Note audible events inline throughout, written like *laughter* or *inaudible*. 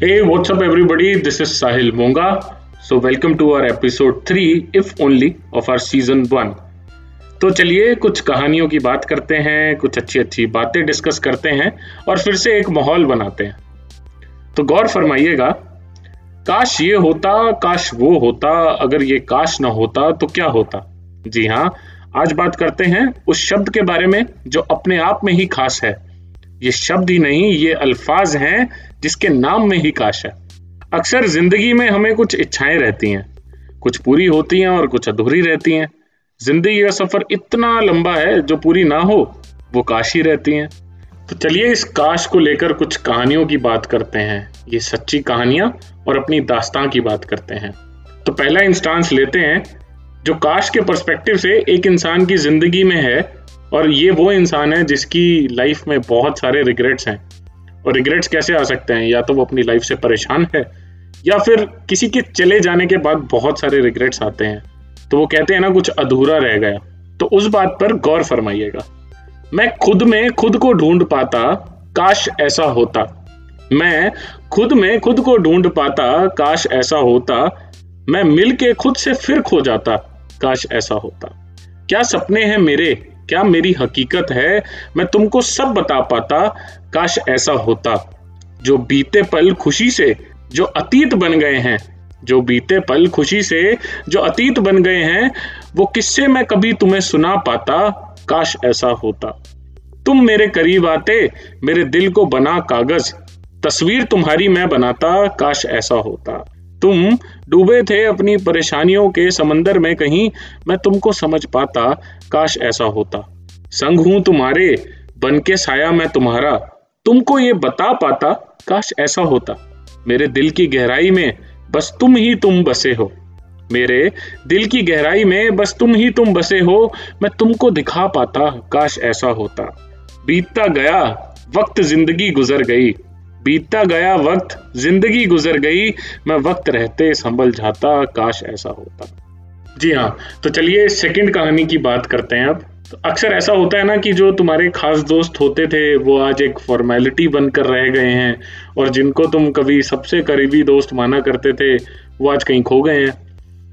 Hey, what's up, everybody? This is Sahil Monga. So, welcome to our episode 3, if only, of our season 1. तो चलिए कुछ कहानियों की बात करते हैं कुछ अच्छी अच्छी बातें डिस्कस करते हैं और फिर से एक माहौल बनाते हैं तो गौर फरमाइएगा काश ये होता काश वो होता अगर ये काश ना होता तो क्या होता जी हाँ आज बात करते हैं उस शब्द के बारे में जो अपने आप में ही खास है ये शब्द ही नहीं, ये अल्फाज हैं जिसके नाम में ही काश है। अक्सर ज़िंदगी में हमें कुछ इच्छाएँ रहती हैं, कुछ पूरी होती हैं और कुछ अधूरी रहती हैं। ज़िंदगी का सफ़र इतना लंबा है, जो पूरी ना हो, वो काश ही रहती हैं। तो चलिए इस काश को लेकर कुछ कहानियों की बात करते हैं। ये सच्ची कहानियाँ और अपनी दास्तां की बात करते हैं। तो पहला इंस्टांस लेते हैं, जो काश के पर्सपेक्टिव से एक इंसान की ज़िंदगी में है और ये वो इंसान है जिसकी लाइफ में बहुत सारे रिग्रेट्स हैं। और रिग्रेट्स कैसे आ सकते हैं? या तो वो अपनी लाइफ से परेशान है, या फिर किसी के चले जाने के बाद बहुत सारे रिग्रेट्स आते हैं। तो वो कहते हैं ना, कुछ अधूरा रह गया। तो उस बात पर गौर फरमाइएगा। मैं खुद में खुद को ढूंढ पाता, काश ऐसा होता। मैं खुद में खुद को ढूंढ पाता, काश ऐसा होता। मैं मिल के खुद से फिर खो जाता, काश ऐसा होता। क्या सपने हैं मेरे? क्या मेरी हकीकत है? मैं तुमको सब बता पाता, काश ऐसा होता। जो बीते पल खुशी से, जो अतीत बन गए हैं। जो बीते पल खुशी से, जो अतीत बन गए हैं, वो किससे मैं कभी तुम्हें सुना पाता, काश ऐसा होता। तुम मेरे करीब आते, मेरे दिल को बना कागज़। तस्वीर तुम्हारी मैं बनाता, काश ऐसा होता। तुम डूबे थे अपनी परेशानियों के समंदर में कहीं, मैं तुमको समझ पाता, काश ऐसा होता। संग हूँ तुम्हारे, बन के साया मैं तुम्हारा। तुमको ये बता पाता, काश ऐसा होता। मेरे दिल की गहराई में, बस तुम ही तुम बसे हो। मेरे दिल की गहराई में, बस तुम ही तुम बसे हो। मैं तुमको दिखा पाता, काश ऐसा होता। बीतता गया, वक्त ज़िंदगी गुजर गई। बीतता गया वक्त, ज़िंदगी गुजर गई, मैं वक्त रहते संभल जाता, काश ऐसा होता। जी हाँ तो चलिए सेकंड कहानी की बात करते हैं अब। तो अक्सर ऐसा होता है ना कि जो तुम्हारे खास दोस्त होते थे, वो आज एक फॉर्मेलिटी बनकर रह गए हैं, और जिनको तुम कभी सबसे करीबी दोस्त माना करते थे, वो आज कहीं खो गए हैं।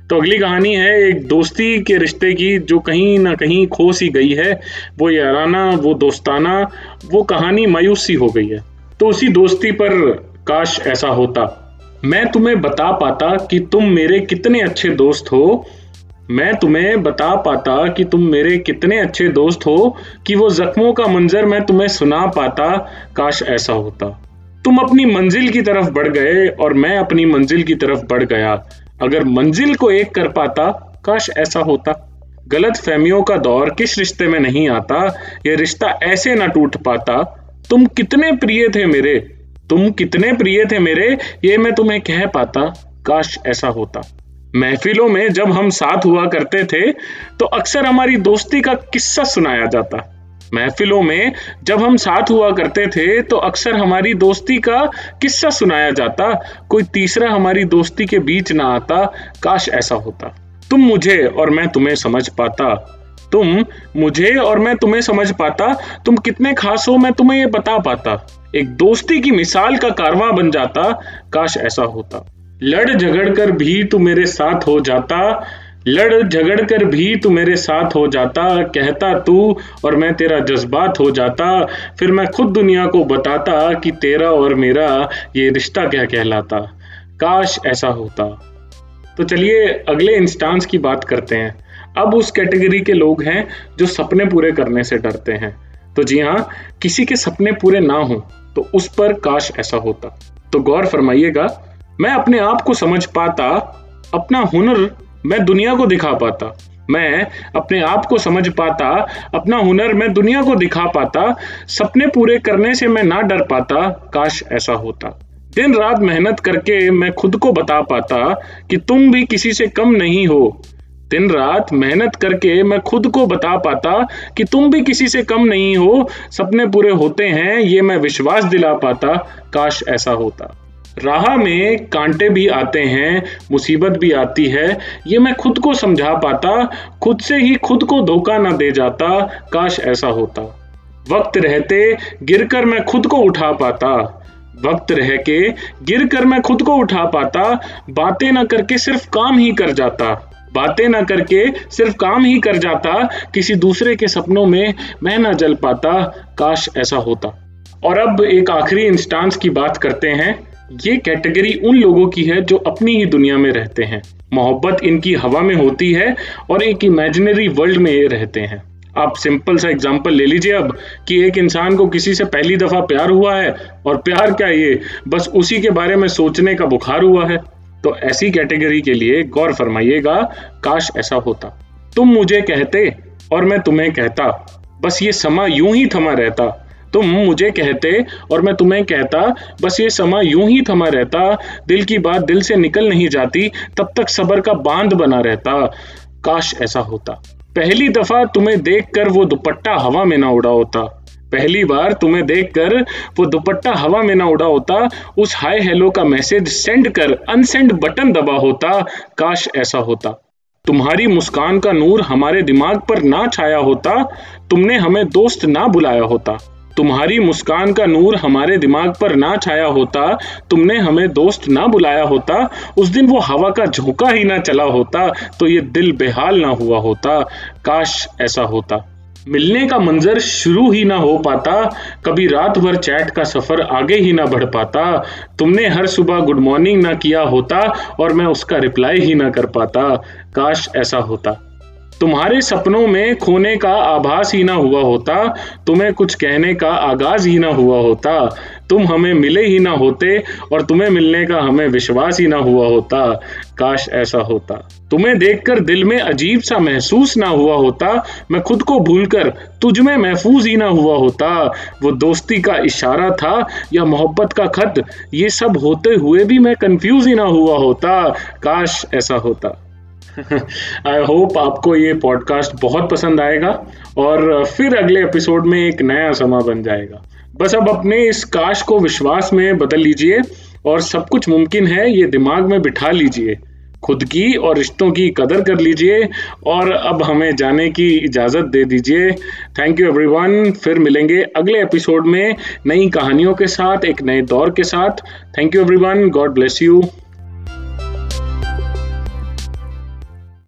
तो अगली कहानी है एक दोस्ती के रिश्ते की, जो कहीं ना कहीं खो सी गई है। वो याराना, वो दोस्ताना, वो कहानी मायूसी हो गई है। तो उसी दोस्ती पर काश ऐसा होता। मैं तुम्हें बता पाता कि तुम मेरे कितने अच्छे दोस्त हो। मैं तुम्हें बता पाता कि तुम मेरे कितने अच्छे दोस्त हो कि वो जख्मों का मंजर मैं तुम्हें सुना पाता, काश ऐसा होता। तुम अपनी मंजिल की तरफ़ बढ़ गए और मैं अपनी मंजिल की तरफ़ बढ़ गया। अगर मंजिल को एक कर पाता, काश ऐसा होता। गलत फहमियों का दौर किस रिश्ते में नहीं आता ये रिश्ता ऐसे ना टूट पाता तुम कितने प्रिय थे मेरे? तुम कितने प्रिय थे मेरे? ये मैं तुम्हें कह पाता। काश ऐसा होता। महफिलों में जब हम साथ हुआ करते थे तो अक्सर हमारी दोस्ती का किस्सा सुनाया जाता। महफिलों में जब हम साथ हुआ करते थे तो अक्सर हमारी दोस्ती का किस्सा सुनाया जाता। कोई तीसरा हमारी दोस्ती के बीच ना आता। काश ऐसा होता। तुम मुझे और मैं तुम्हें समझ पाता। तुम मुझे और मैं तुम्हें समझ पाता, तुम कितने खास हो मैं तुम्हें ये बता पाता। एक दोस्ती की मिसाल का कारवा बन जाता, काश ऐसा होता। लड़ झगड़ कर भी तू मेरे साथ हो जाता, लड़ झगड़ कर भी तू मेरे साथ हो जाता, कहता तू और मैं तेरा जज्बात हो जाता, फिर मैं खुद दुनिया को बताता कि तेरा और मेरा ये रिश्ता क्या कहलाता, काश ऐसा होता। तो चलिए अगले इंस्टांस की बात करते हैं। अब उस कैटेगरी के लोग हैं जो सपने पूरे करने से डरते हैं। तो जी हाँ किसी के सपने पूरे ना हो तो उस पर काश ऐसा होता। तो गौर फरमाइएगा, मैं अपने आप को समझ पाता, अपना हुनर मैं दुनिया को दिखा पाता। मैं अपने आप को समझ पाता, अपना हुनर मैं दुनिया को दिखा पाता, सपने पूरे करने से मैं ना डर पाता, काश ऐसा होता। दिन रात मेहनत करके मैं खुद को बता पाता कि तुम भी किसी से कम नहीं हो दिन रात मेहनत करके मैं खुद को बता पाता कि तुम भी किसी से कम नहीं हो, सपने पूरे होते हैं, ये मैं विश्वास दिला पाता, काश ऐसा होता। राह में कांटे भी आते हैं, मुसीबत भी आती है, ये मैं खुद को समझा पाता, खुद से ही खुद को धोखा ना दे जाता, काश ऐसा होता। वक्त रहते, गिरकर मैं खुद को उठा पाता। वक्त रह के गिर कर मैं खुद को उठा पाता, बातें ना करके सिर्फ़ काम ही कर जाता। बातें ना करके सिर्फ़ काम ही कर जाता, किसी दूसरे के सपनों में मैं ना जल पाता, काश ऐसा होता। और अब एक आखिरी इंस्टांस की बात करते हैं। ये कैटेगरी उन लोगों की है जो अपनी ही दुनिया में रहते हैं। मोहब्बत इनकी हवा में होती है और एक इमेजिनरी वर्ल्ड में ये रहते हैं। आप सिंपल सा एग्जांपल ले लीजिए अब कि एक इंसान को किसी से पहली दफ़ा प्यार हुआ है, और प्यार क्या ये? बस उसी के बारे में सोचने का बुखार हुआ है। तो ऐसी कैटेगरी के लिए गौर फरमाइएगा, काश ऐसा होता। तुम मुझे कहते और मैं तुम्हें कहता। बस ये समा यूँ ही थमा रहता। तुम मुझे कहते और मैं तुम्हें कहता। बस ये समा यूँ ही थमा रहता। दिल की बात दिल से निकल नहीं जाती, तब तक सबर का बाँध बना रहता। काश ऐसा होता। पहली दफ़ा तुम्हें देखकर वो दुपट्टा हवा में ना उड़ा होता। पहली बार तुम्हें देखकर वो दुपट्टा हवा में ना उड़ा होता, उस हाय हेलो का मैसेज सेंड कर अनसेंड बटन दबा होता, काश ऐसा होता। तुम्हारी मुस्कान का नूर हमारे दिमाग पर ना छाया होता, तुमने हमें दोस्त ना बुलाया होता। तुम्हारी मुस्कान का नूर हमारे दिमाग पर ना छाया होता, तुमने हमें दोस्त ना बुलाया होता, उस दिन वो हवा का झोंका ही ना चला होता तो ये दिल बेहाल ना हुआ होता, काश ऐसा होता। मिलने का मंजर शुरू ही ना हो पाता, कभी रात भर चैट का सफ़र आगे ही ना बढ़ पाता, तुमने हर सुबह गुड मॉर्निंग ना किया होता और मैं उसका रिप्लाई ही ना कर पाता। काश ऐसा होता। तुम्हारे सपनों में खोने का आभास ही ना हुआ होता, तुम्हें कुछ कहने का आगाज़ ही ना हुआ होता। तुम हमें मिले ही ना होते और तुम्हें मिलने का हमें विश्वास ही ना हुआ होता। काश ऐसा होता। तुम्हें देखकर दिल में अजीब सा महसूस ना हुआ होता। मैं खुद को भूलकर तुझ में महफूज ही ना हुआ होता। वो दोस्ती का इशारा था या मोहब्बत का खत, ये सब होते हुए भी मैं कंफ्यूज ही ना हुआ होता। काश ऐसा होता। *laughs* आई होप आपको ये पॉडकास्ट बहुत पसंद आएगा और फिर अगले एपिसोड में एक नया समा बन जाएगा। बस अब अपने इस काश को विश्वास में बदल लीजिए और सब कुछ मुमकिन है, ये दिमाग में बिठा लीजिए। खुद की और रिश्तों की कदर कर लीजिए और अब हमें जाने की इजाज़त दे दीजिए। थैंक यू एवरीवन फिर मिलेंगे अगले एपिसोड में नई कहानियों के साथ, एक नए दौर के साथ। Thank you everyone God bless you